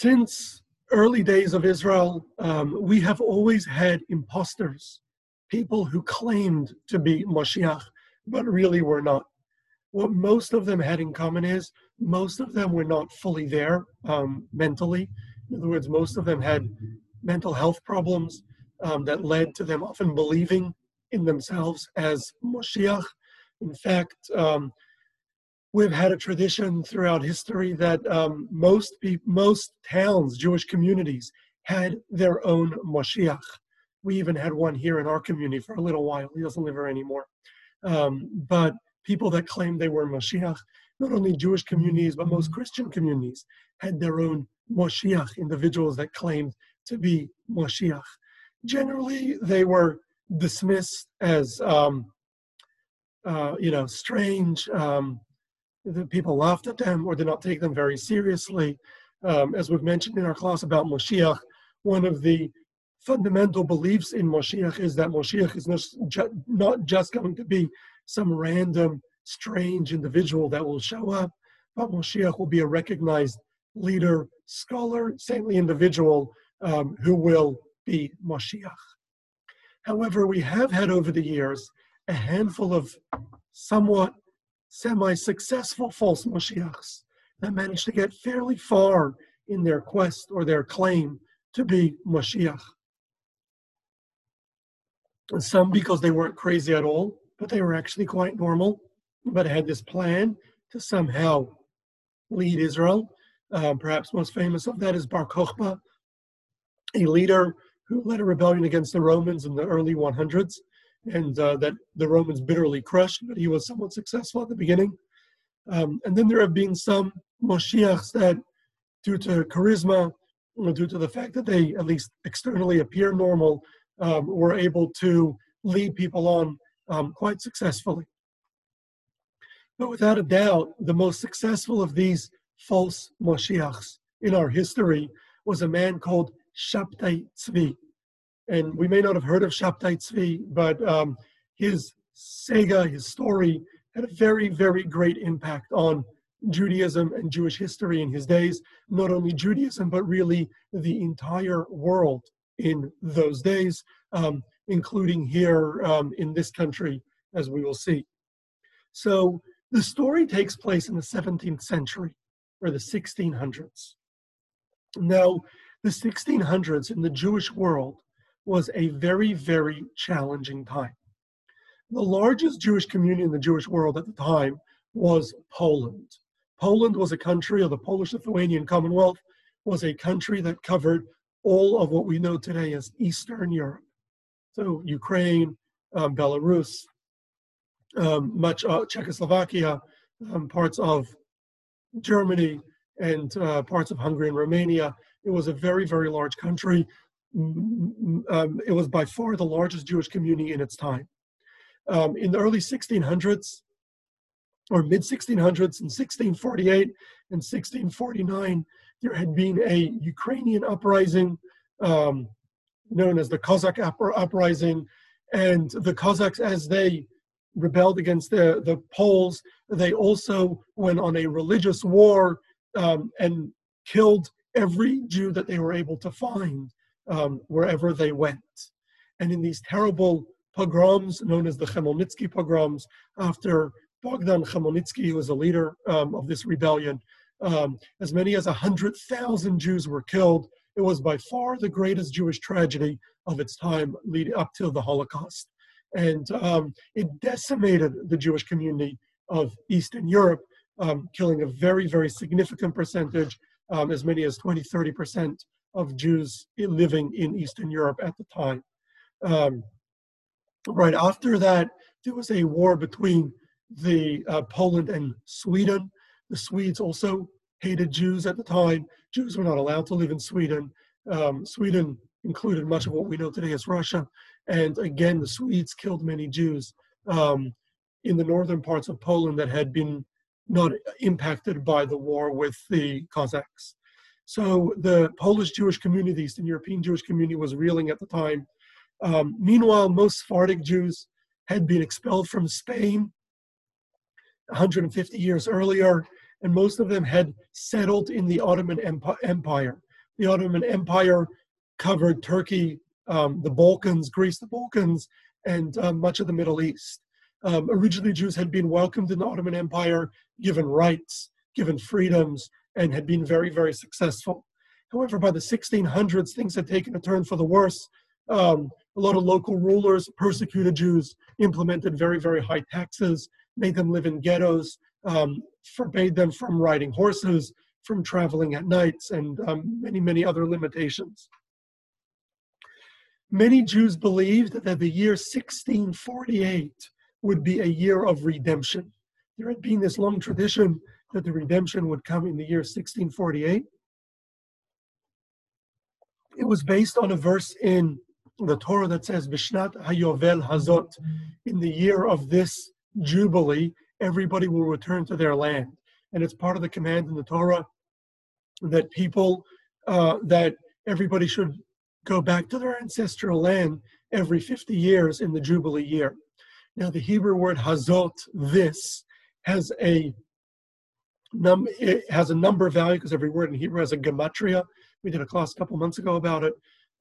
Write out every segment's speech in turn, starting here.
since early days of Israel, um, we have always had imposters, people who claimed to be Moshiach, but really were not. What most of them had in common is most of them were not fully there um, mentally. In other words, most of them had mental health problems um, that led to them often believing in themselves as Moshiach. In fact, um, we've had a tradition throughout history that um, most most towns, Jewish communities, had their own Moshiach. We even had one here in our community for a little while. He doesn't live here anymore. Um, but people that claimed they were Moshiach, not only Jewish communities, but most Christian communities, had their own Moshiach, individuals that claimed to be Moshiach. Generally, they were dismissed as, um, uh, you know, strange. Um, the people laughed at them or did not take them very seriously. Um, as we've mentioned in our class about Moshiach, one of the fundamental beliefs in Moshiach is that Moshiach is not just going to be some random, strange individual that will show up, but Moshiach will be a recognized leader, scholar, saintly individual um, who will be Moshiach. However, we have had over the years a handful of somewhat semi-successful false Moshiachs that managed to get fairly far in their quest or their claim to be Moshiach. And some because they weren't crazy at all, but they were actually quite normal, but had this plan to somehow lead Israel. Uh, perhaps most famous of that is Bar Kokhba, a leader who led a rebellion against the Romans in the early 100s, and uh, that the Romans bitterly crushed, but he was somewhat successful at the beginning. Um, and then there have been some Moshiachs that, due to charisma, or due to the fact that they at least externally appear normal, um, were able to lead people on um, quite successfully. But without a doubt, the most successful of these false Moshiachs in our history was a man called Shabtai Tzvi. And we may not have heard of Shabtai Tzvi, but um, his saga, his story, had a very, very great impact on Judaism and Jewish history in his days. Not only Judaism, but really the entire world in those days, um, including here um, in this country, as we will see. So the story takes place in the 17th century or the 1600s. Now, the 1600s in the Jewish world was a very, very challenging time. The largest Jewish community in the Jewish world at the time was Poland. Poland was a country of the Polish Lithuanian Commonwealth, was a country that covered all of what we know today as Eastern Europe. So Ukraine, um, Belarus, um, much uh, Czechoslovakia, um, parts of Germany, and uh, parts of Hungary and Romania. It was a very, very large country. Um, it was by far the largest Jewish community in its time. Um, in the early 1600s, or mid 1600s, in 1648 and 1649, there had been a Ukrainian uprising um, known as the Cossack uprising, and the Cossacks, as they rebelled against the, the Poles, they also went on a religious war um, and killed every Jew that they were able to find um, wherever they went. And in these terrible pogroms, known as the Chmelnytsky pogroms, after Bogdan Chmelnytsky, who was a leader um, of this rebellion, um, as many as 100,000 Jews were killed. It was by far the greatest Jewish tragedy of its time leading up to the Holocaust. And um, it decimated the Jewish community of Eastern Europe um, killing a very, very significant percentage, um, as many as 20, 30% of Jews living in Eastern Europe at the time. Um, right after that, there was a war between the uh, Poland and Sweden. The Swedes also hated Jews at the time. Jews were not allowed to live in Sweden. Um, Sweden included much of what we know today as Russia. And again, the Swedes killed many Jews um, in the northern parts of Poland that had been not impacted by the war with the Cossacks. So the Polish Jewish community, the Eastern European Jewish community was reeling at the time. Um, meanwhile, most Sephardic Jews had been expelled from Spain 150 years earlier, and most of them had settled in the Ottoman Empire. The Ottoman Empire covered Turkey, um, the Balkans, Greece, the Balkans, and um, much of the Middle East. Um, originally, Jews had been welcomed in the Ottoman Empire, given rights, given freedoms, and had been very, very successful. However, by the 1600s, things had taken a turn for the worse. Um, a lot of local rulers persecuted Jews, implemented very, very high taxes, made them live in ghettos, um, forbade them from riding horses, from traveling at nights, and um, many, many other limitations. Many Jews believed that the year 1648 would be a year of redemption. There had been this long tradition that the redemption would come in the year 1648. It was based on a verse in the Torah that says, Vishnat Hayovel Hazot, in the year of this Jubilee, everybody will return to their land. And it's part of the command in the Torah that people, uh, that everybody should go back to their ancestral land every 50 years in the Jubilee year. Now, the Hebrew word hazot, this, has a num it has a number value because every word in Hebrew has a gematria. We did a class a couple months ago about it.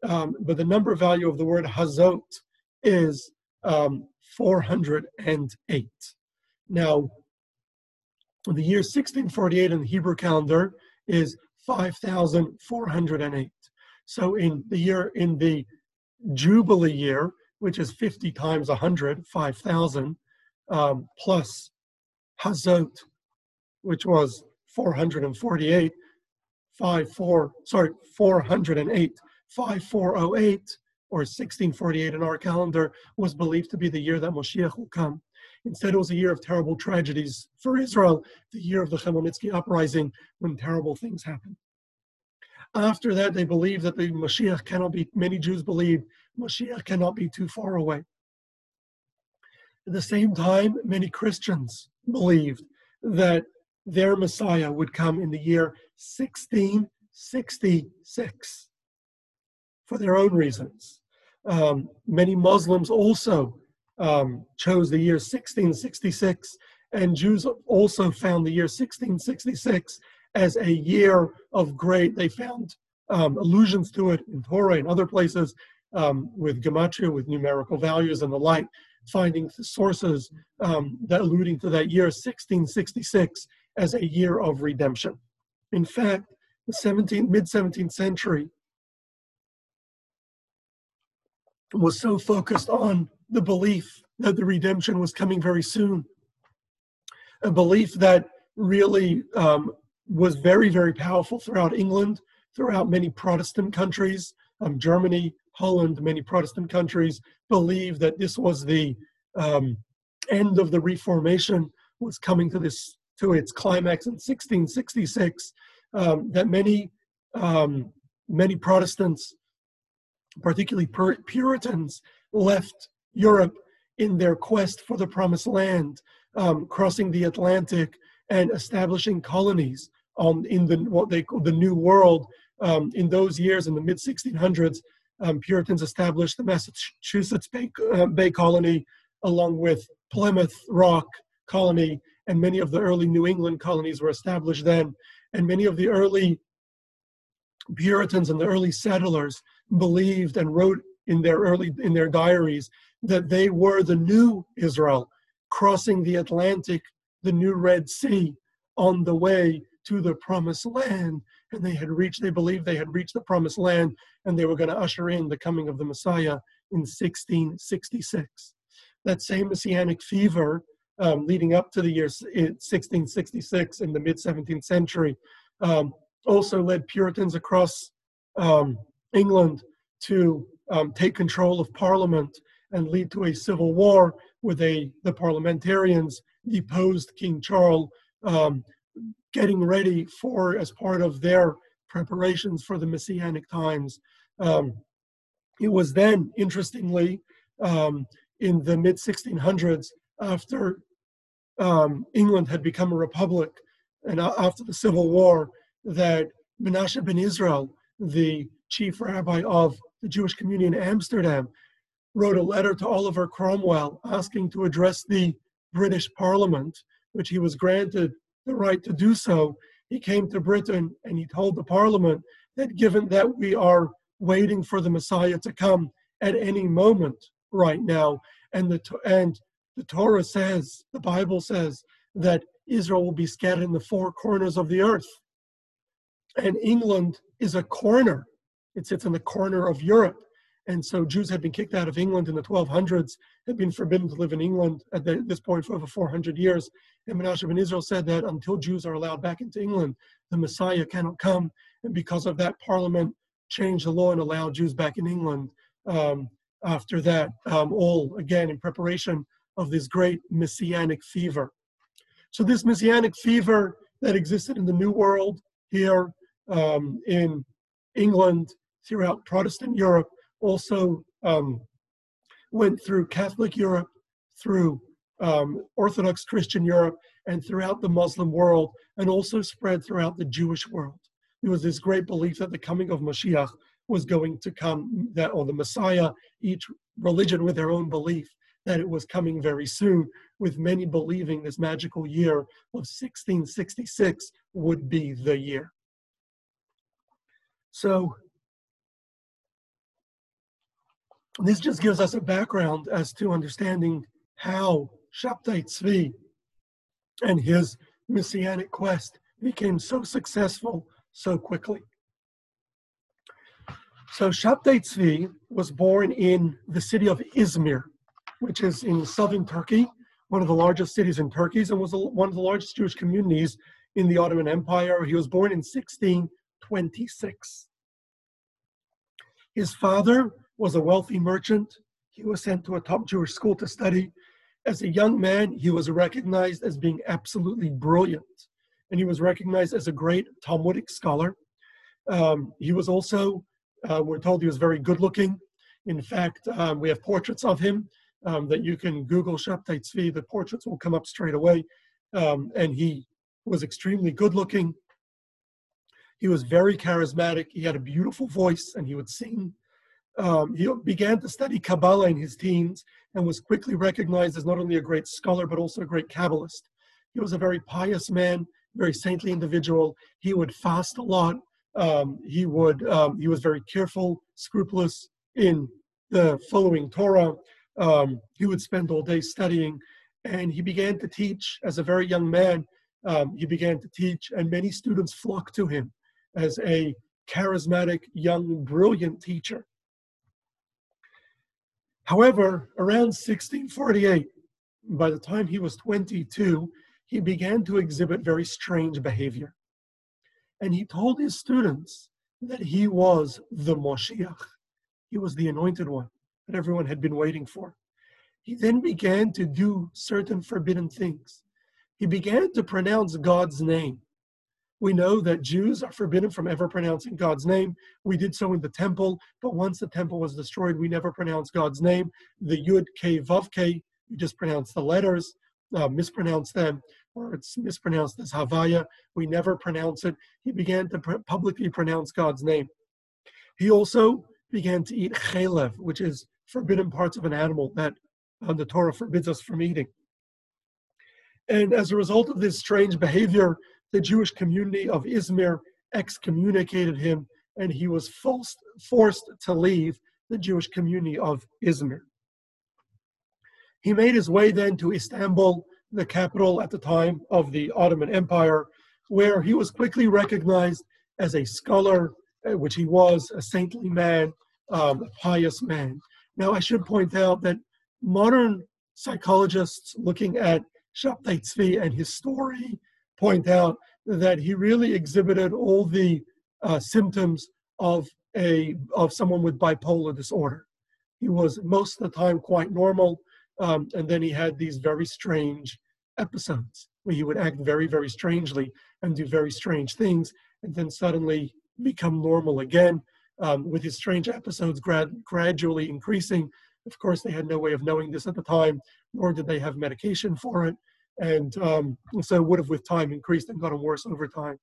Um, but the number value of the word hazot is um, 408. Now, the year 1648 in the Hebrew calendar is 5,408. So in the year, in the Jubilee year, which is 50 times 100, 5,000, um, plus Hazot, which was 448, 54, sorry, 408, 5408, or 1648 in our calendar, was believed to be the year that Moshiach will come. Instead, it was a year of terrible tragedies for Israel, the year of the Chmielnicki uprising, when terrible things happened. After that, they believe that the Mashiach cannot be, many Jews believe Mashiach cannot be too far away. At the same time, many Christians believed that their Messiah would come in the year 1666 for their own reasons. Um, many Muslims also um, chose the year 1666, and Jews also found the year 1666 as a year of great. They found um, allusions to it in Torah and other places um, with gematria, with numerical values and the like, finding sources um, that alluding to that year 1666 as a year of redemption. In fact, the 17th, mid 17th century was so focused on the belief that the redemption was coming very soon, a belief that really um, was very, very powerful throughout England, throughout many Protestant countries, um, Germany, Holland, many Protestant countries believed that this was the um, end of the Reformation was coming to this to its climax in 1666. Um, that many um, many Protestants, particularly Puritans, left Europe in their quest for the Promised Land, um, crossing the Atlantic and establishing colonies um, in the what they call the New World. Um, in those years, in the mid 1600s, um, Puritans established the Massachusetts Bay, uh, Bay Colony, along with Plymouth Rock Colony, and many of the early New England colonies were established then. And many of the early Puritans and the early settlers believed and wrote in their early in their diaries that they were the new Israel crossing the Atlantic, the new Red Sea, on the way to the promised land. And they had reached, they believed they had reached the promised land and they were going to usher in the coming of the Messiah in 1666. That same messianic fever um, leading up to the year 1666 in the mid 17th century um, also led Puritans across um, England to um, take control of Parliament and lead to a civil war where they, the parliamentarians deposed King Charles, um, getting ready for, as part of their preparations for the Messianic times. Um, it was then, interestingly, in the mid 1600s, after um, England had become a republic and after the Civil War, that Menashe ben Israel, the chief rabbi of the Jewish community in Amsterdam, wrote a letter to Oliver Cromwell asking to address the British Parliament, which he was granted the right to do so, he came to Britain and he told the parliament that given that we are waiting for the Messiah to come at any moment right now, and the and the Torah says, the Bible says that Israel will be scattered in the four corners of the earth. And England is a corner. It sits in the corner of Europe. And so Jews had been kicked out of England in the 1200s, had been forbidden to live in England at this point for over 400 years. And Menashe ben Israel said that until Jews are allowed back into England, the Messiah cannot come. And because of that, Parliament changed the law and allowed Jews back in England um, after that, um, all again in preparation of this great messianic fever. So, this messianic fever that existed in the New World here um, in England, throughout Protestant Europe, also um, went through Catholic Europe, through um, Orthodox Christian Europe, and throughout the Muslim world, and also spread throughout the Jewish world. There was this great belief that the coming of Mashiach was going to come, that or the Messiah, each religion with their own belief that it was coming very soon, with many believing this magical year of 1666 would be the year. So this just gives us a background as to understanding how Shabtai Tzvi and his messianic quest became so successful so quickly. So Shabtai Tzvi was born in the city of Izmir, which is in southern Turkey, one of the largest cities in Turkey, and was one of the largest Jewish communities in the Ottoman Empire. He was born in 1626. His father was a wealthy merchant. He was sent to a top Jewish school to study. As a young man, he was recognized as being absolutely brilliant, and he was recognized as a great Talmudic scholar. Um, he was also, uh, we're told he was very good looking. In fact, um, we have portraits of him um, that you can Google Shabtai Tzvi, the portraits will come up straight away. Um, and he was extremely good looking. He was very charismatic. He had a beautiful voice and he would sing. Um, he began to study Kabbalah in his teens and was quickly recognized as not only a great scholar but also a great Kabbalist. He was a very pious man, very saintly individual. He would fast a lot. Um, he would um, he was very careful, scrupulous in the following Torah. Um, he would spend all day studying, and he began to teach as a very young man. Um, he began to teach, and many students flocked to him as a charismatic, young, brilliant teacher. However, around 1648, by the time he was 22, he began to exhibit very strange behavior. And he told his students that he was the Moshiach. He was the anointed one that everyone had been waiting for. He then began to do certain forbidden things. He began to pronounce God's name. We know that Jews are forbidden from ever pronouncing God's name. We did so in the temple, but once the temple was destroyed, we never pronounced God's name. The Yud K Vav K, you just pronounce the letters, uh, mispronounce them, or it's mispronounced as Havaya. We never pronounce it. He began to pr- publicly pronounce God's name. He also began to eat chelev, which is forbidden parts of an animal that uh, the Torah forbids us from eating. And as a result of this strange behavior, the Jewish community of Izmir excommunicated him, and he was forced, forced to leave the Jewish community of Izmir. He made his way then to Istanbul, the capital at the time of the Ottoman Empire, where he was quickly recognized as a scholar, uh, which he was, a saintly man, um, a pious man. Now, I should point out that modern psychologists looking at Shabtai and his story point out that he really exhibited all the uh, symptoms of a of someone with bipolar disorder. He was most of the time quite normal, um, and then he had these very strange episodes where he would act very, very strangely and do very strange things, and then suddenly become normal again um, with his strange episodes grad- gradually increasing. Of course, they had no way of knowing this at the time, nor did they have medication for it. And um, so would have with time increased and gotten worse over time.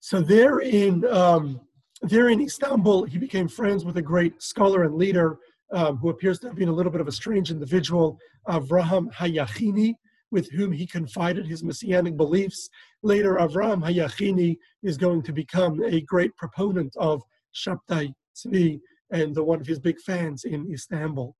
So there in, um, there in Istanbul, he became friends with a great scholar and leader um, who appears to have been a little bit of a strange individual, Avraham Hayachini. With whom he confided his messianic beliefs. Later, Avram Hayachini is going to become a great proponent of Shabtai Tzvi and one of his big fans in Istanbul.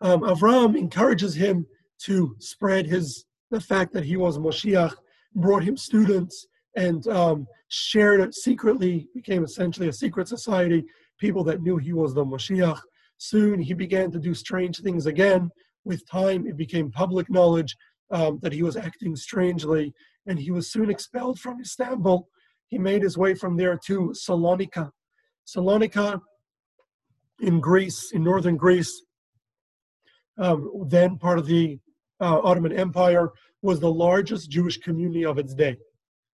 Um, Avram encourages him to spread his the fact that he was Moshiach, brought him students, and um, shared it secretly, became essentially a secret society, people that knew he was the Moshiach. Soon he began to do strange things again. With time, it became public knowledge um, that he was acting strangely, and he was soon expelled from Istanbul. He made his way from there to Salonika. Salonika in Greece, in northern Greece, um, then part of the uh, Ottoman Empire, was the largest Jewish community of its day.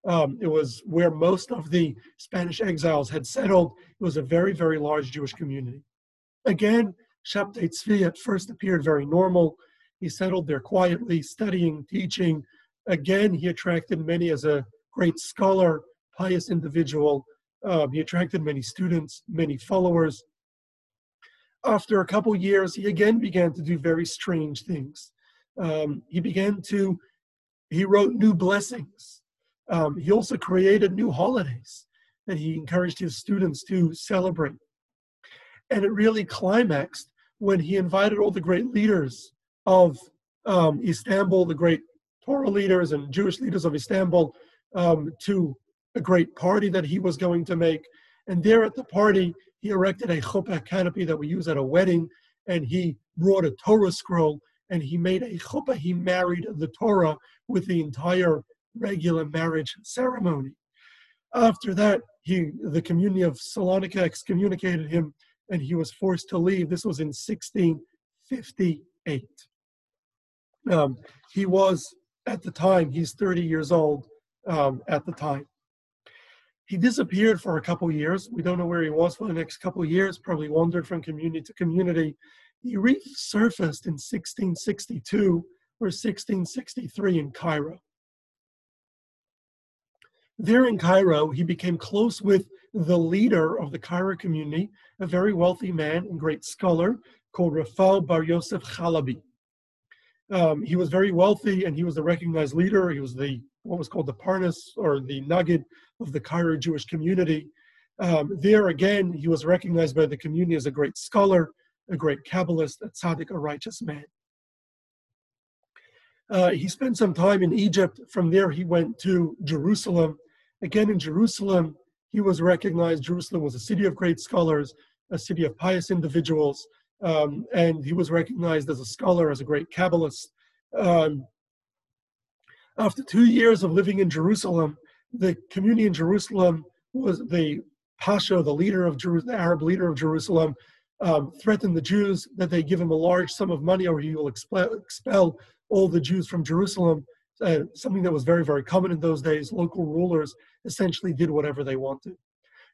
Um, it was where most of the Spanish exiles had settled. It was a very, very large Jewish community. Again, Shabtai Tzvi at first appeared very normal. He settled there quietly, studying, teaching. Again, he attracted many as a great scholar, pious individual. Um, he attracted many students, many followers. After a couple years, he again began to do very strange things. Um, he began to, he wrote new blessings um, he also created new holidays that he encouraged his students to celebrate. And it really climaxed when he invited all the great leaders of um, Istanbul, the great Torah leaders and Jewish leaders of Istanbul, um, to a great party that he was going to make. And there at the party, he erected a chuppah canopy that we use at a wedding, and he brought a Torah scroll, and he made a chuppah. He married the Torah with the entire regular marriage ceremony. After that, he, the community of Salonika excommunicated him and he was forced to leave. This was in 1658. Um, he was, at the time, he's 30 years old um, at the time. He disappeared for a couple years. We don't know where he was for the next couple years, probably wandered from community to community. He resurfaced in 1662 or 1663 in Cairo. There in Cairo, he became close with the leader of the Cairo community, a very wealthy man and great scholar called Rafal Bar Yosef Chalabi. Um, he was very wealthy and he was a recognized leader. He was the what was called the Parnas or the Nagid of the Cairo Jewish community. Um, there again, he was recognized by the community as a great scholar, a great Kabbalist, a tzaddik, a righteous man. Uh, he spent some time in Egypt. From there, he went to Jerusalem Again, in Jerusalem, he was recognized. Jerusalem was a city of great scholars, a city of pious individuals, um, and he was recognized as a scholar, as a great Kabbalist. Um, after two years of living in Jerusalem, the community in Jerusalem was the Pasha, the leader of Jeru- the Arab leader of Jerusalem, um, threatened the Jews that they give him a large sum of money or he will expel, expel all the Jews from Jerusalem uh, something that was very, very common in those days. Local rulers essentially did whatever they wanted.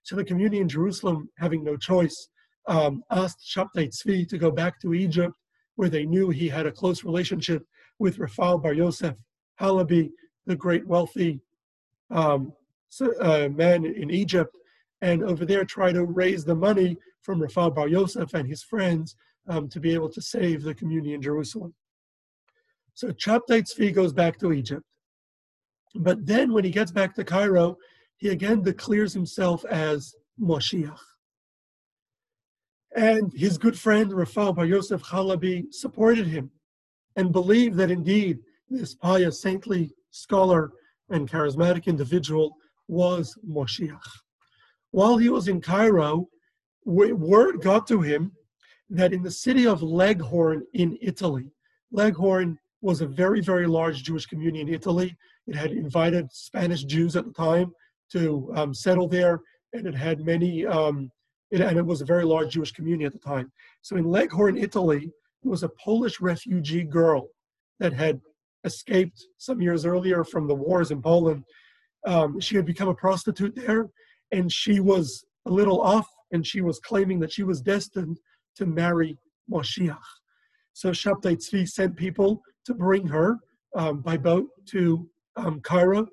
So the community in Jerusalem, having no choice, um, asked Shabtai Tzvi to go back to Egypt, where they knew he had a close relationship with Rafal Bar Yosef Halabi, the great wealthy um, uh, man in Egypt, and over there try to raise the money from Rafal Bar Yosef and his friends um, to be able to save the community in Jerusalem. So Shabtai Tzvi goes back to Egypt. But then when he gets back to Cairo, he again declares himself as Moshiach. And his good friend Rafal Bar Yosef Chalabi supported him and believed that indeed this pious, saintly scholar and charismatic individual was Moshiach. While he was in Cairo, word got to him that in the city of Leghorn in Italy, Leghorn was a very, very large Jewish community in Italy. It had invited Spanish Jews at the time to um, settle there, and it had many, um, it, and it was a very large Jewish community at the time. So in Leghorn, Italy, there was a Polish refugee girl that had escaped some years earlier from the wars in Poland. Um, she had become a prostitute there, and she was a little off, and she was claiming that she was destined to marry Moshiach. So Shabtai Tzvi sent people to bring her um, by boat to um, Cairo.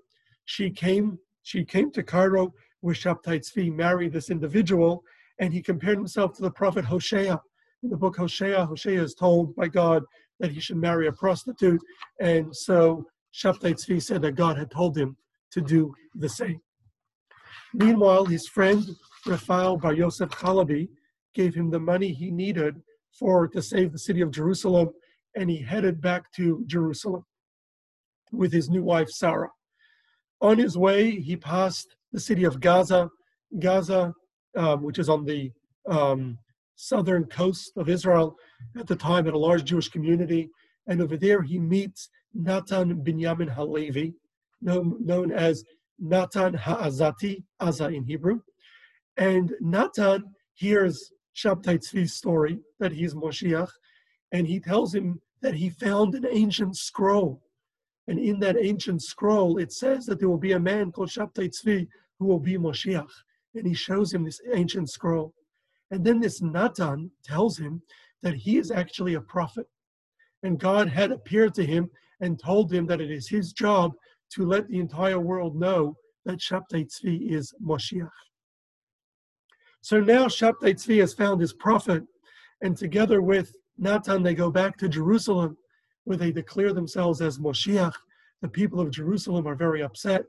She came. She came to Cairo where Shabtai Tzvi married this individual, and he compared himself to the prophet Hosea. In the book Hosea, Hosea is told by God that he should marry a prostitute. And so Shabtai Tzvi said that God had told him to do the same. Meanwhile, his friend Raphael Bar Yosef Chalabi gave him the money he needed for to save the city of Jerusalem, and he headed back to Jerusalem with his new wife Sarah. On his way, he passed the city of Gaza. Gaza, um, which is on the um, southern coast of Israel, at the time had a large Jewish community, and over there he meets Natan Binyamin Halevi, known, known as Natan Ha'azati, Aza in Hebrew. And Natan hears Shabtai Tzvi's story that he's Moshiach, and he tells him that he found an ancient scroll. And in that ancient scroll, it says that there will be a man called Shabtai Tzvi who will be Moshiach. And he shows him this ancient scroll. And then this Natan tells him that he is actually a prophet. And God had appeared to him and told him that it is his job to let the entire world know that Shabtai Tzvi is Moshiach. So now Shabtai Tzvi has found his prophet, and together with Natan, they go back to Jerusalem, where they declare themselves as Moshiach. The people of Jerusalem are very upset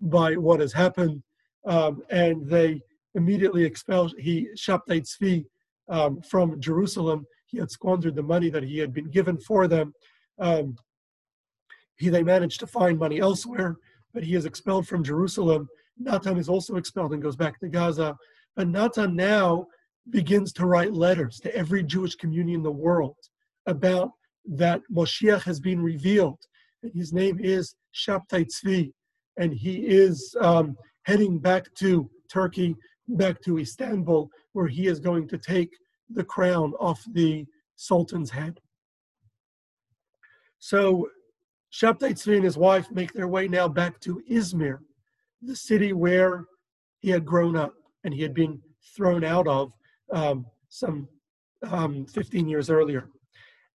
by what has happened, um, and they immediately expel he Shabtai Tzvi um, from Jerusalem. He had squandered the money that he had been given for them. Um, he, they managed to find money elsewhere, but he is expelled from Jerusalem. Natan is also expelled and goes back to Gaza. But Natan now begins to write letters to every Jewish community in the world about that Moshiach has been revealed. His name is Shabtai Tzvi. And he is um, heading back to Turkey back to Istanbul, where he is going to take the crown off the Sultan's head. So Shabtai Tzvi and his wife make their way now back to Izmir, the city where he had grown up and he had been thrown out of um, some um, 15 years earlier.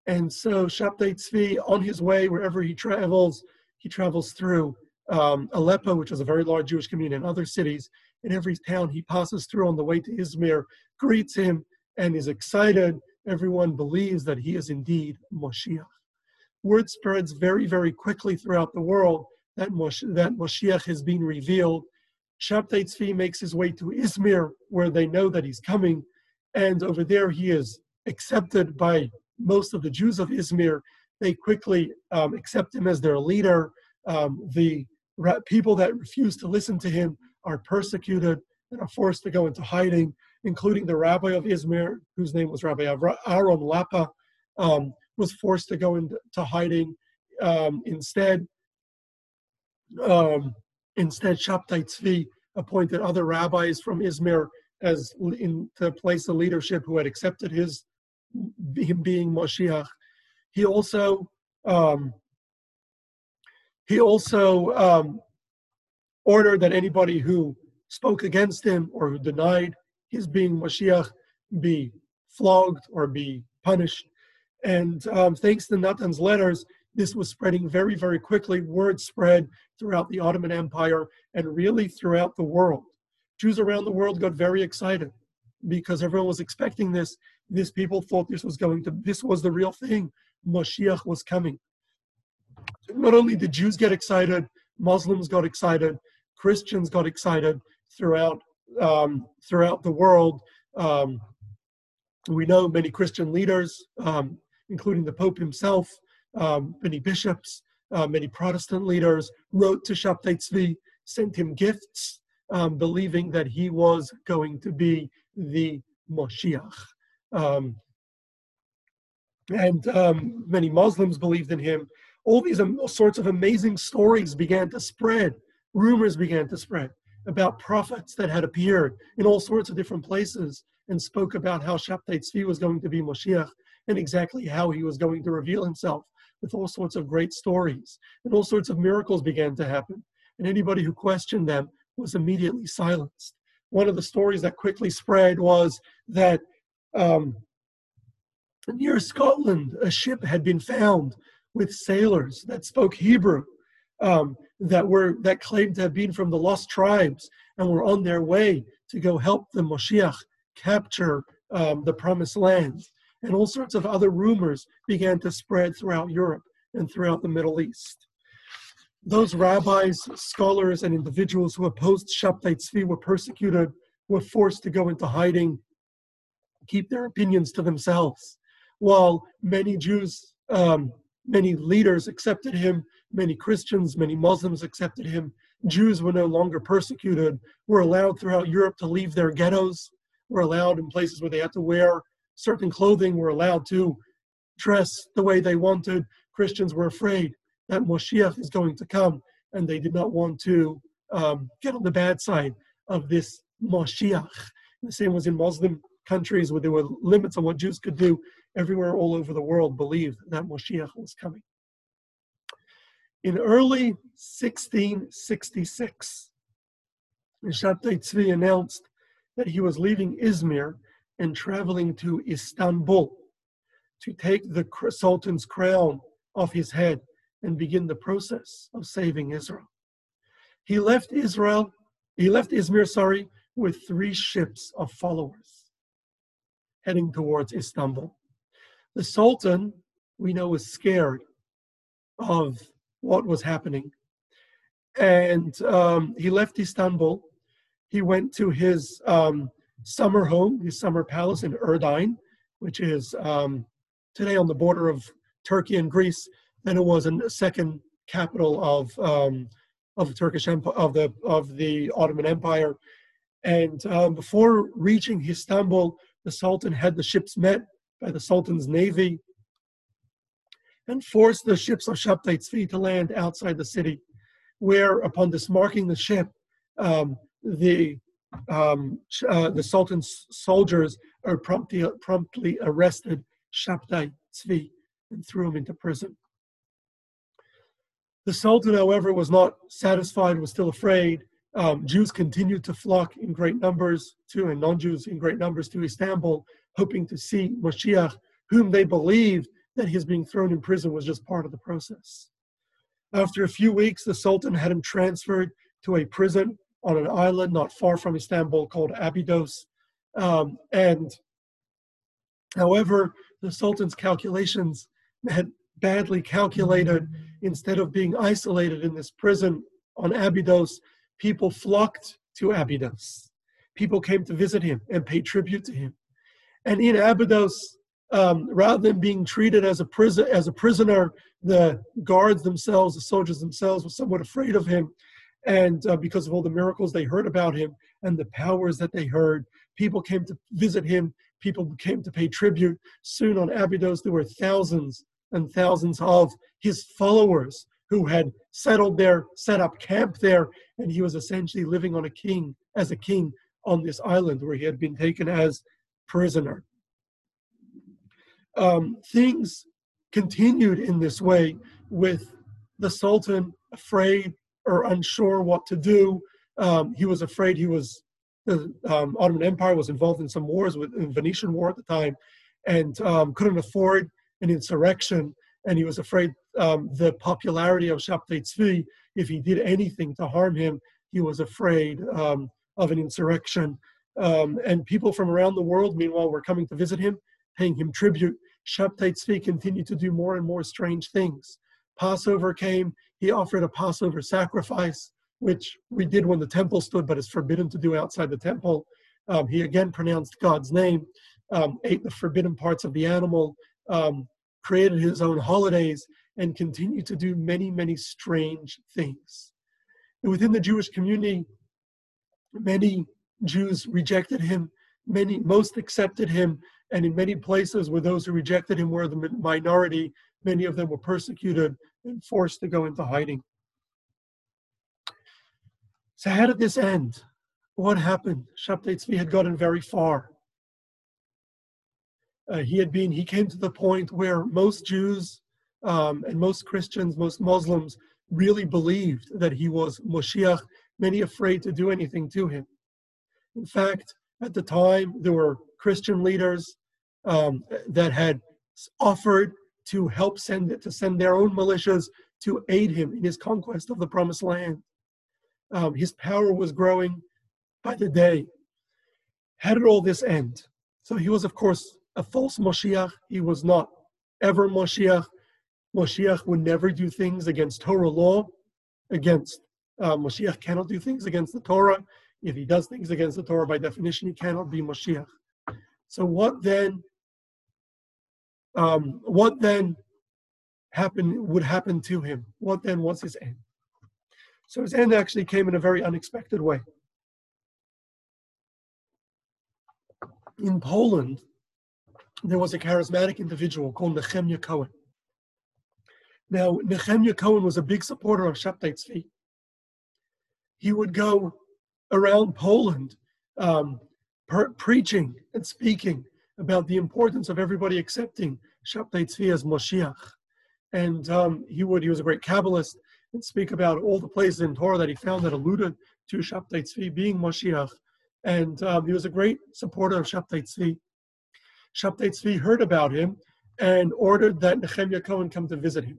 And so Shabtai Tzvi, on his way, wherever he travels, he travels through um, Aleppo, which is a very large Jewish community, and other cities, in every town he passes through on the way to Izmir greets him and is excited. Everyone believes that he is indeed Moshiach. Word spreads very, very quickly throughout the world that, Mosh- that Moshiach has been revealed. Shabtai Tzvi makes his way to Izmir, where they know that he's coming, and over there he is accepted by most of the Jews of Izmir. They quickly um, accept him as their leader. Um, the people that refuse to listen to him are persecuted and are forced to go into hiding, including the rabbi of Izmir, whose name was Rabbi Aaron Lapa, um, was forced to go into hiding. Um, instead, um, instead, Shabtai Tzvi appointed other rabbis from Izmir as in to place the leadership who had accepted his him being Moshiach. He also um, he also um, ordered that anybody who spoke against him or who denied his being Mashiach be flogged or be punished. And um, thanks to Natan's letters, this was spreading very, very quickly. Word spread throughout the Ottoman Empire and really throughout the world. Jews around the world got very excited because everyone was expecting this. These people thought this was going to, this was the real thing. Mashiach was coming. Not only did Jews get excited, Muslims got excited, Christians got excited throughout um, throughout the world. Um, we know many Christian leaders, um, including the Pope himself, um, many bishops, uh, many Protestant leaders, wrote to Shabtai Tzvi, sent him gifts, um, believing that he was going to be the Moshiach. Um, and many Muslims believed in him. All these sorts of amazing stories began to spread rumors began to spread about prophets that had appeared in all sorts of different places and spoke about how Shabtai Tzvi was going to be Moshiach and exactly how he was going to reveal himself with all sorts of great stories. And all sorts of miracles began to happen. And anybody who questioned them was immediately silenced. One of the stories that quickly spread was that um, near Scotland, a ship had been found with sailors that spoke Hebrew um, that were that claimed to have been from the lost tribes and were on their way to go help the Moshiach capture um, the promised land. and all sorts of other rumors began to spread throughout Europe and throughout the Middle East. Those rabbis, scholars, and individuals who opposed Shabtai Tzvi were persecuted, were forced to go into hiding, keep their opinions to themselves, while many Jews, um, many leaders accepted him, many Christians, many Muslims accepted him. Jews were no longer persecuted, were allowed throughout Europe to leave their ghettos, were allowed in places where they had to wear certain clothing, were allowed to dress the way they wanted. Christians were afraid that Moshiach is going to come, and they did not want to um, get on the bad side of this Moshiach. The same was in Muslim countries where there were limits on what Jews could do. Everywhere all over the world believed that Moshiach was coming. In early 1666, Shabtai Tzvi announced that he was leaving Izmir and traveling to Istanbul to take the Sultan's crown off his head and begin the process of saving Israel. He left Israel, he left Izmir, sorry, with three ships of followers heading towards Istanbul. The Sultan, we know, was scared of what was happening. And um, he left Istanbul. He went to his um, summer home, his summer palace in Erdine, which is um, today on the border of Turkey and Greece. Then it was a second capital of um, of the Turkish Empire, of the of the Ottoman Empire. And um, before reaching Istanbul, the Sultan had the ships met by the Sultan's navy and forced the ships of Shabtai Tzvi to land outside the city, where upon dismarking the ship, um, the um, uh, the Sultan's soldiers are promptly, promptly arrested Shabtai Tzvi and threw him into prison. The Sultan, however, was not satisfied, was still afraid. Um, Jews continued to flock in great numbers to, and non Jews in great numbers to Istanbul, hoping to see Moshiach, whom they believed that his being thrown in prison was just part of the process. After a few weeks, the Sultan had him transferred to a prison on an island not far from Istanbul called Abydos. Um, and however, the Sultan's calculations had badly calculated. Instead of being isolated in this prison on Abydos, people flocked to Abydos. People came to visit him and pay tribute to him. And in Abydos, um, rather than being treated as a prison as a prisoner, the guards themselves, the soldiers themselves, were somewhat afraid of him, and uh, because of all the miracles they heard about him and the powers that they heard, people came to visit him. People came to pay tribute. Soon on Abydos, there were thousands and thousands of his followers who had settled there, set up camp there, and he was essentially living on a king as a king on this island where he had been taken as prisoner. Um, things continued in this way with the Sultan afraid or unsure what to do. Um, he was afraid he was the um, Ottoman Empire was involved in some wars with the Venetian War at the time, and um, couldn't afford an insurrection, and he was afraid um, the popularity of Shabtai Tzvi, if he did anything to harm him, he was afraid um, of an insurrection. Um, and people from around the world, meanwhile, were coming to visit him, paying him tribute. Shabtai Tzvi continued to do more and more strange things. Passover came, he offered a Passover sacrifice, which we did when the temple stood, but is forbidden to do outside the temple. Um, he again pronounced God's name, um, ate the forbidden parts of the animal, um, created his own holidays, and continued to do many, many strange things. And within the Jewish community, many Jews rejected him, many, most accepted him, and in many places where those who rejected him were the minority, many of them were persecuted and forced to go into hiding. So how did this end? What happened? Shabtai Tzvi had gotten very far uh, he had been he came to the point where most jews um, and most christians most muslims really believed that he was moshiach many afraid to do anything to him. In fact at the time there were christian leaders um, that had offered to help send to send their own militias to aid him in his conquest of the promised land. Um, his power was growing by the day. How did all this end? So he was of course a false Moshiach. He was not ever Moshiach. Moshiach would never do things against Torah law, against uh, Moshiach cannot do things against the Torah. If he does things against the Torah, by definition, he cannot be Moshiach. So what then? Um, what then happen would happen to him? What then was his end? So his end actually came in a very unexpected way. In Poland, there was a charismatic individual called Nehemiah Cohen. Now, Nehemiah Cohen was a big supporter of Shabtai Tzvi. He would go around Poland um, per- preaching and speaking about the importance of everybody accepting Shabtai Tzvi as Moshiach. And um, he would, he was a great Kabbalist and speak about all the places in Torah that he found that alluded to Shabtai Tzvi being Moshiach. And um, he was a great supporter of Shabtai Tzvi. Shabtai Tzvi heard about him and ordered that Nehemiah Cohen come to visit him.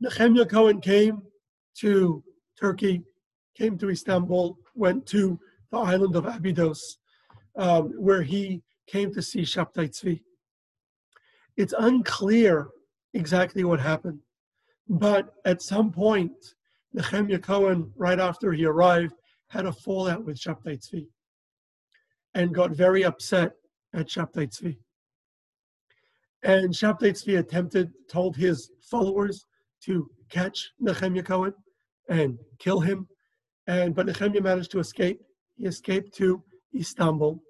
Nehemiah Cohen came to Turkey, came to Istanbul, went to the island of Abydos, um, where he came to see Shabtai Tzvi. It's unclear exactly what happened, but at some point, Nehemiah Cohen, right after he arrived, had a fallout with Shabtai Tzvi and got very upset at Shabtai Tzvi. And Shabtai Tzvi attempted, told his followers to catch Nehemiah Cohen and kill him. And but Nehemiah managed to escape. He escaped to Istanbul.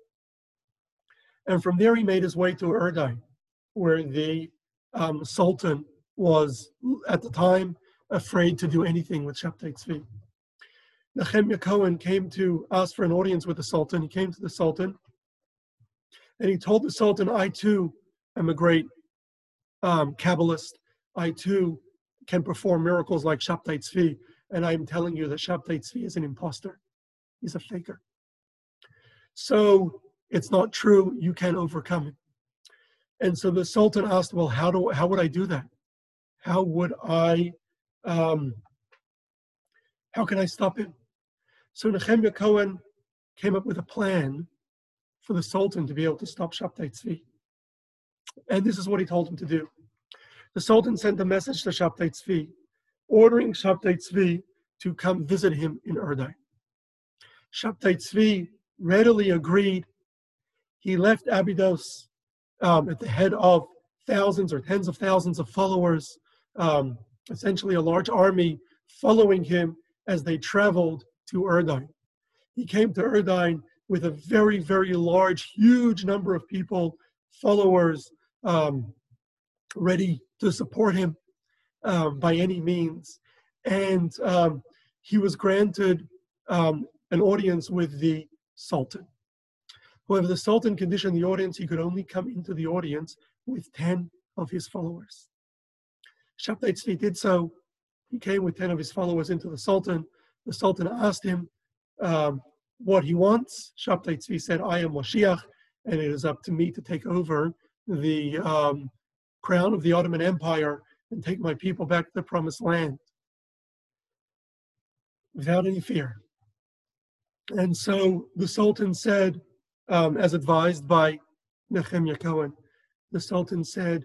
And from there he made his way to Erdai, where the um, Sultan was at the time afraid to do anything with Shabtai Tzvi. Nehemiah Cohen came to ask for an audience with the Sultan. He came to the Sultan and he told the Sultan, I too am a great um, Kabbalist. I too can perform miracles like Shabtai Tzvi. And I'm telling you that Shabtai Tzvi is an impostor. He's a faker. So it's not true. You can overcome it. And so the Sultan asked, well, how do how would I do that? How would I um, how can I stop him? So Nehemiah Cohen came up with a plan for the Sultan to be able to stop Shabtai Tzvi. And this is what he told him to do. The Sultan sent a message to Shabtai Tzvi, ordering Shabtai Tzvi to come visit him in Erdai. Shabtai Tzvi readily agreed. He left Abydos um, at the head of thousands or tens of thousands of followers, um, essentially a large army following him as they traveled to Erdine. He came to Erdine with a very, very large, huge number of people, followers, um, ready to support him um, by any means. And um, he was granted um, an audience with the Sultan. However, the Sultan conditioned the audience, he could only come into the audience with 10 of his followers. Shabtai Tzvi did so. He came with 10 of his followers into the Sultan. The Sultan asked him um, what he wants. Shabtai Tzvi said, I am Moshiach, and it is up to me to take over the um, crown of the Ottoman Empire and take my people back to the promised land without any fear. And so the Sultan said, um, as advised by Nehemiah Cohen, the Sultan said,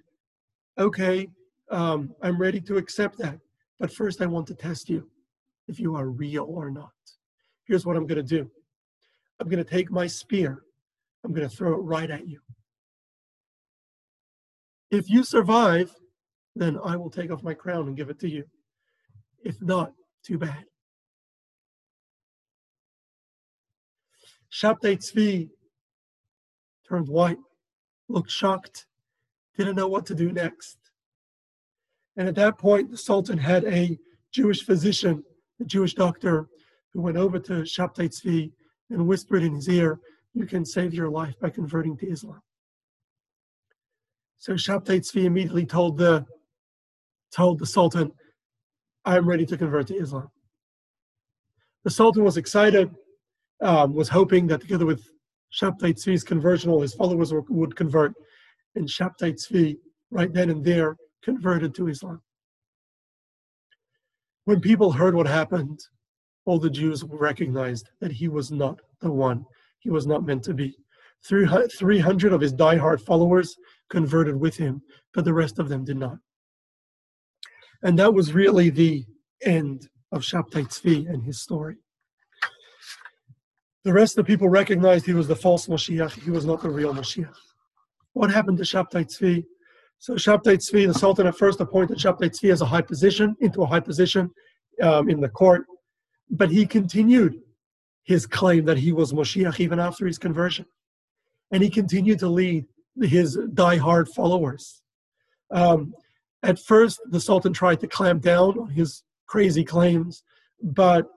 Okay, um, I'm ready to accept that, but first I want to test you if you are real or not. Here's what I'm going to do I'm going to take my spear, I'm going to throw it right at you. If you survive, then I will take off my crown and give it to you. If not, too bad. Shabtai Tzvi turned white, looked shocked, didn't know what to do next. And at that point, the Sultan had a Jewish physician, a Jewish doctor, who went over to Shabtai Tzvi and whispered in his ear, You can save your life by converting to Islam. So Shabtai Tzvi immediately told the told the Sultan, I'm ready to convert to Islam. The Sultan was excited, um, was hoping that together with Shabtai Tzvi's conversion, all his followers would convert. And Shabtai Tzvi, right then and there, converted to Islam. When people heard what happened, all the Jews recognized that he was not the one. He was not meant to be. 300 of his die-hard followers converted with him, but the rest of them did not. And that was really the end of Shabtai Tzvi and his story. The rest of the people recognized he was the false Moshiach, he was not the real Moshiach. What happened to Shabtai Tzvi? So Shabtai Tzvi, the Sultan at first appointed Shabtai Tzvi as a high position, into a high position um, in the court, but he continued his claim that he was Moshiach even after his conversion. And he continued to lead his die-hard followers. Um, at first, the Sultan tried to clamp down on his crazy claims, but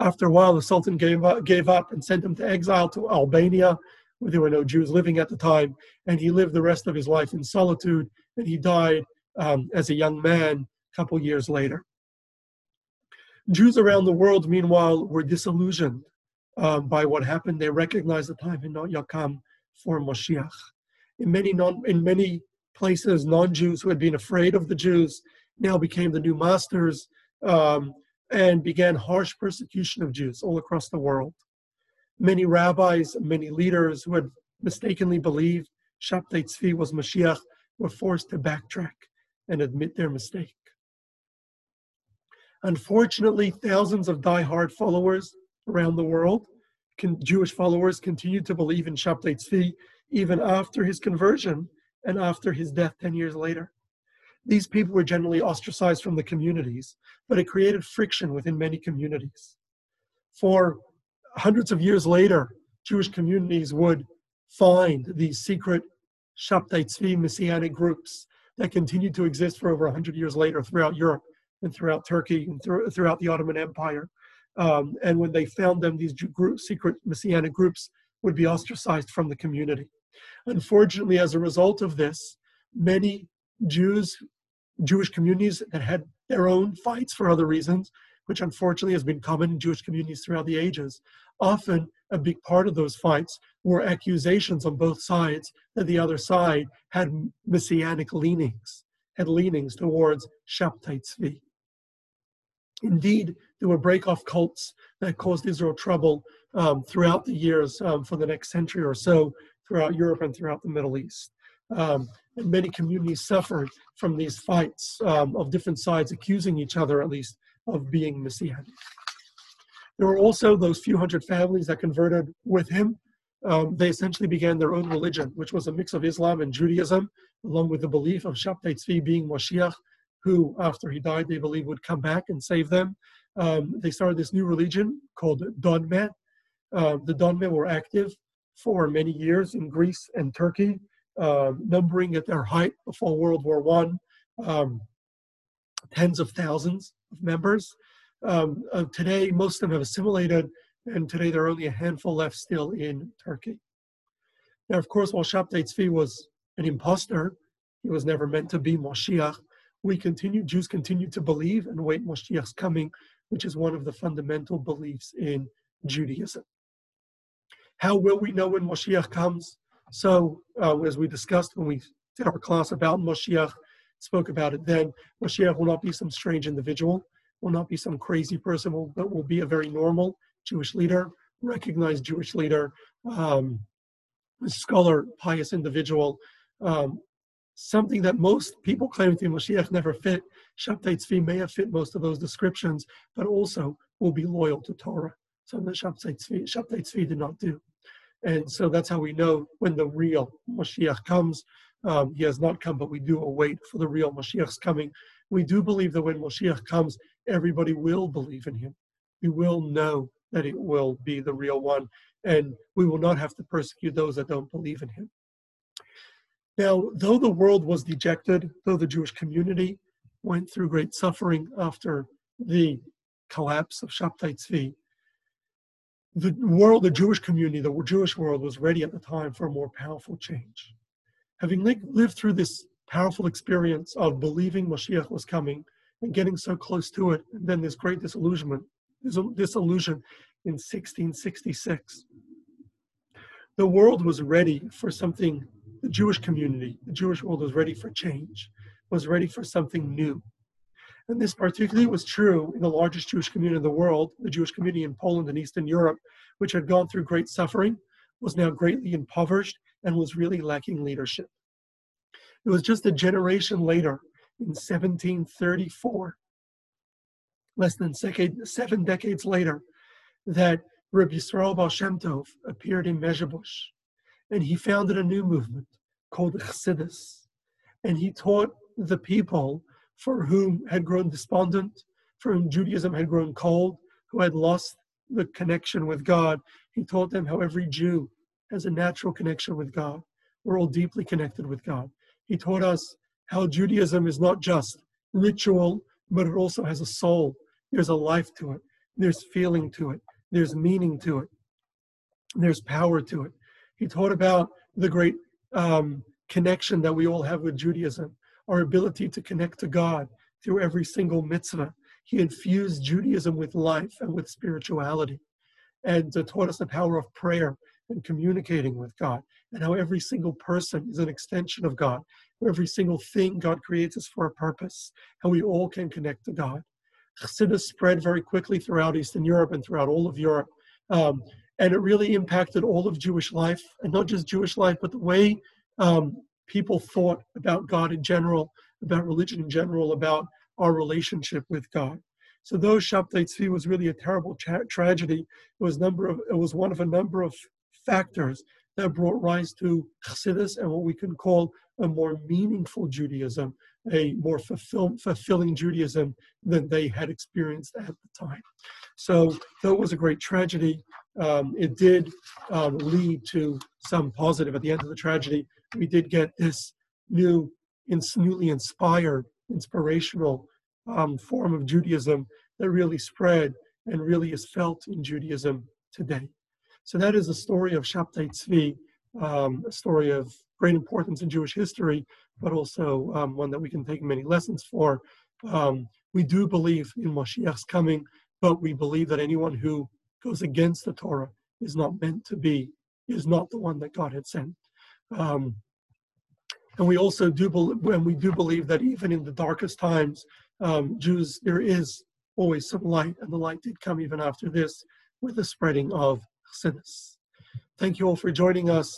after a while, the Sultan gave up, gave up and sent him to exile to Albania, where there were no Jews living at the time, and he lived the rest of his life in solitude, and he died um, as a young man a couple years later. Jews around the world, meanwhile, were disillusioned um, by what happened. They recognized the time had not yet come for Moshiach. In many non, in many places, non-Jews who had been afraid of the Jews now became the new masters um, and began harsh persecution of Jews all across the world. Many rabbis, many leaders who had mistakenly believed Shabtai Tzvi was Mashiach were forced to backtrack and admit their mistake. Unfortunately, thousands of die-hard followers around the world, Jewish followers, continued to believe in Shabtai Tzvi even after his conversion and after his death 10 years later. These people were generally ostracized from the communities, but it created friction within many communities. For hundreds of years later, Jewish communities would find these secret Shabtai Tzvi messianic groups that continued to exist for over 100 years later throughout Europe and throughout Turkey and throughout the Ottoman Empire. Um, and when they found them, these group, secret messianic groups would be ostracized from the community. Unfortunately, as a result of this, many Jews, Jewish communities that had their own fights for other reasons, which unfortunately has been common in Jewish communities throughout the ages, often a big part of those fights were accusations on both sides that the other side had messianic leanings, had leanings towards Shabtai Tzvi. Indeed, there were break-off cults that caused Israel trouble um, throughout the years um, for the next century or so throughout Europe and throughout the Middle East. Um, and many communities suffered from these fights um, of different sides accusing each other, at least, of being Messianic. There were also those few hundred families that converted with him. Um, they essentially began their own religion, which was a mix of Islam and Judaism, along with the belief of Shabtai Tzvi being Moshiach, who, after he died, they believe would come back and save them. Um, they started this new religion called Donme. Uh, the Donme were active for many years in Greece and Turkey, uh, numbering at their height before World War One, um, tens of thousands of members. Um, uh, today, most of them have assimilated, and today there are only a handful left still in Turkey. Now, of course, while Shabtai Tzvi was an impostor, he was never meant to be Moshiach we continue, Jews continue to believe and wait Moshiach's coming, which is one of the fundamental beliefs in Judaism. How will we know when Moshiach comes? So, uh, as we discussed when we did our class about Moshiach, spoke about it then, Moshiach will not be some strange individual, will not be some crazy person, but will be a very normal Jewish leader, recognized Jewish leader, um, scholar, pious individual, um, something that most people claiming to be Moshiach never fit. Shabtai Tzvi may have fit most of those descriptions, but also will be loyal to Torah. Something that Shabtai Tzvi, Tzvi did not do. And so that's how we know when the real Moshiach comes. Um, he has not come, but we do await for the real Moshiach's coming. We do believe that when Moshiach comes, everybody will believe in him. We will know that it will be the real one, and we will not have to persecute those that don't believe in him. Now, though the world was dejected, though the Jewish community went through great suffering after the collapse of Shabtai Tzvi, the world, the Jewish community, the Jewish world was ready at the time for a more powerful change. Having lived through this powerful experience of believing Mashiach was coming and getting so close to it, and then this great disillusionment, this disillusion in 1666, the world was ready for something the Jewish community, the Jewish world was ready for change, was ready for something new. And this particularly was true in the largest Jewish community in the world, the Jewish community in Poland and Eastern Europe, which had gone through great suffering was now greatly impoverished and was really lacking leadership. It was just a generation later, in 1734, less than seven decades later, that Rabbi Yisrael Baal Shem Tov appeared in Mezhebush, and he founded a new movement called Chassidus, and he taught the people for whom had grown despondent, for whom Judaism had grown cold, who had lost the connection with God. He taught them how every Jew has a natural connection with God. We're all deeply connected with God. He taught us how Judaism is not just ritual, but it also has a soul. There's a life to it, there's feeling to it, there's meaning to it, there's power to it. He taught about the great um, connection that we all have with Judaism, our ability to connect to God through every single mitzvah. He infused Judaism with life and with spirituality and uh, taught us the power of prayer and communicating with God, and how every single person is an extension of God. Every single thing God creates is for a purpose, how we all can connect to God. Chassidus spread very quickly throughout Eastern Europe and throughout all of Europe. Um, and it really impacted all of Jewish life, and not just Jewish life, but the way um, people thought about God in general, about religion in general, about our relationship with God. So though Shabtai Tzvi was really a terrible tra- tragedy, it was number of it was one of a number of factors that brought rise to Chassidus and what we can call a more meaningful Judaism, a more fulfill, fulfilling Judaism than they had experienced at the time. So though it was a great tragedy. Um, it did um, lead to some positive. At the end of the tragedy, we did get this new, newly inspired, inspirational um, form of Judaism that really spread and really is felt in Judaism today. So that is the story of Shabtai Tzvi, um, a story of great importance in Jewish history, but also um, one that we can take many lessons for. Um, we do believe in Moshiach's coming, but we believe that anyone who goes against the Torah is not meant to be, is not the one that God had sent. Um, and we also do believe, and we do believe that even in the darkest times, um, Jews, there is always some light, and the light did come even after this with the spreading of Chassidus. Thank you all for joining us.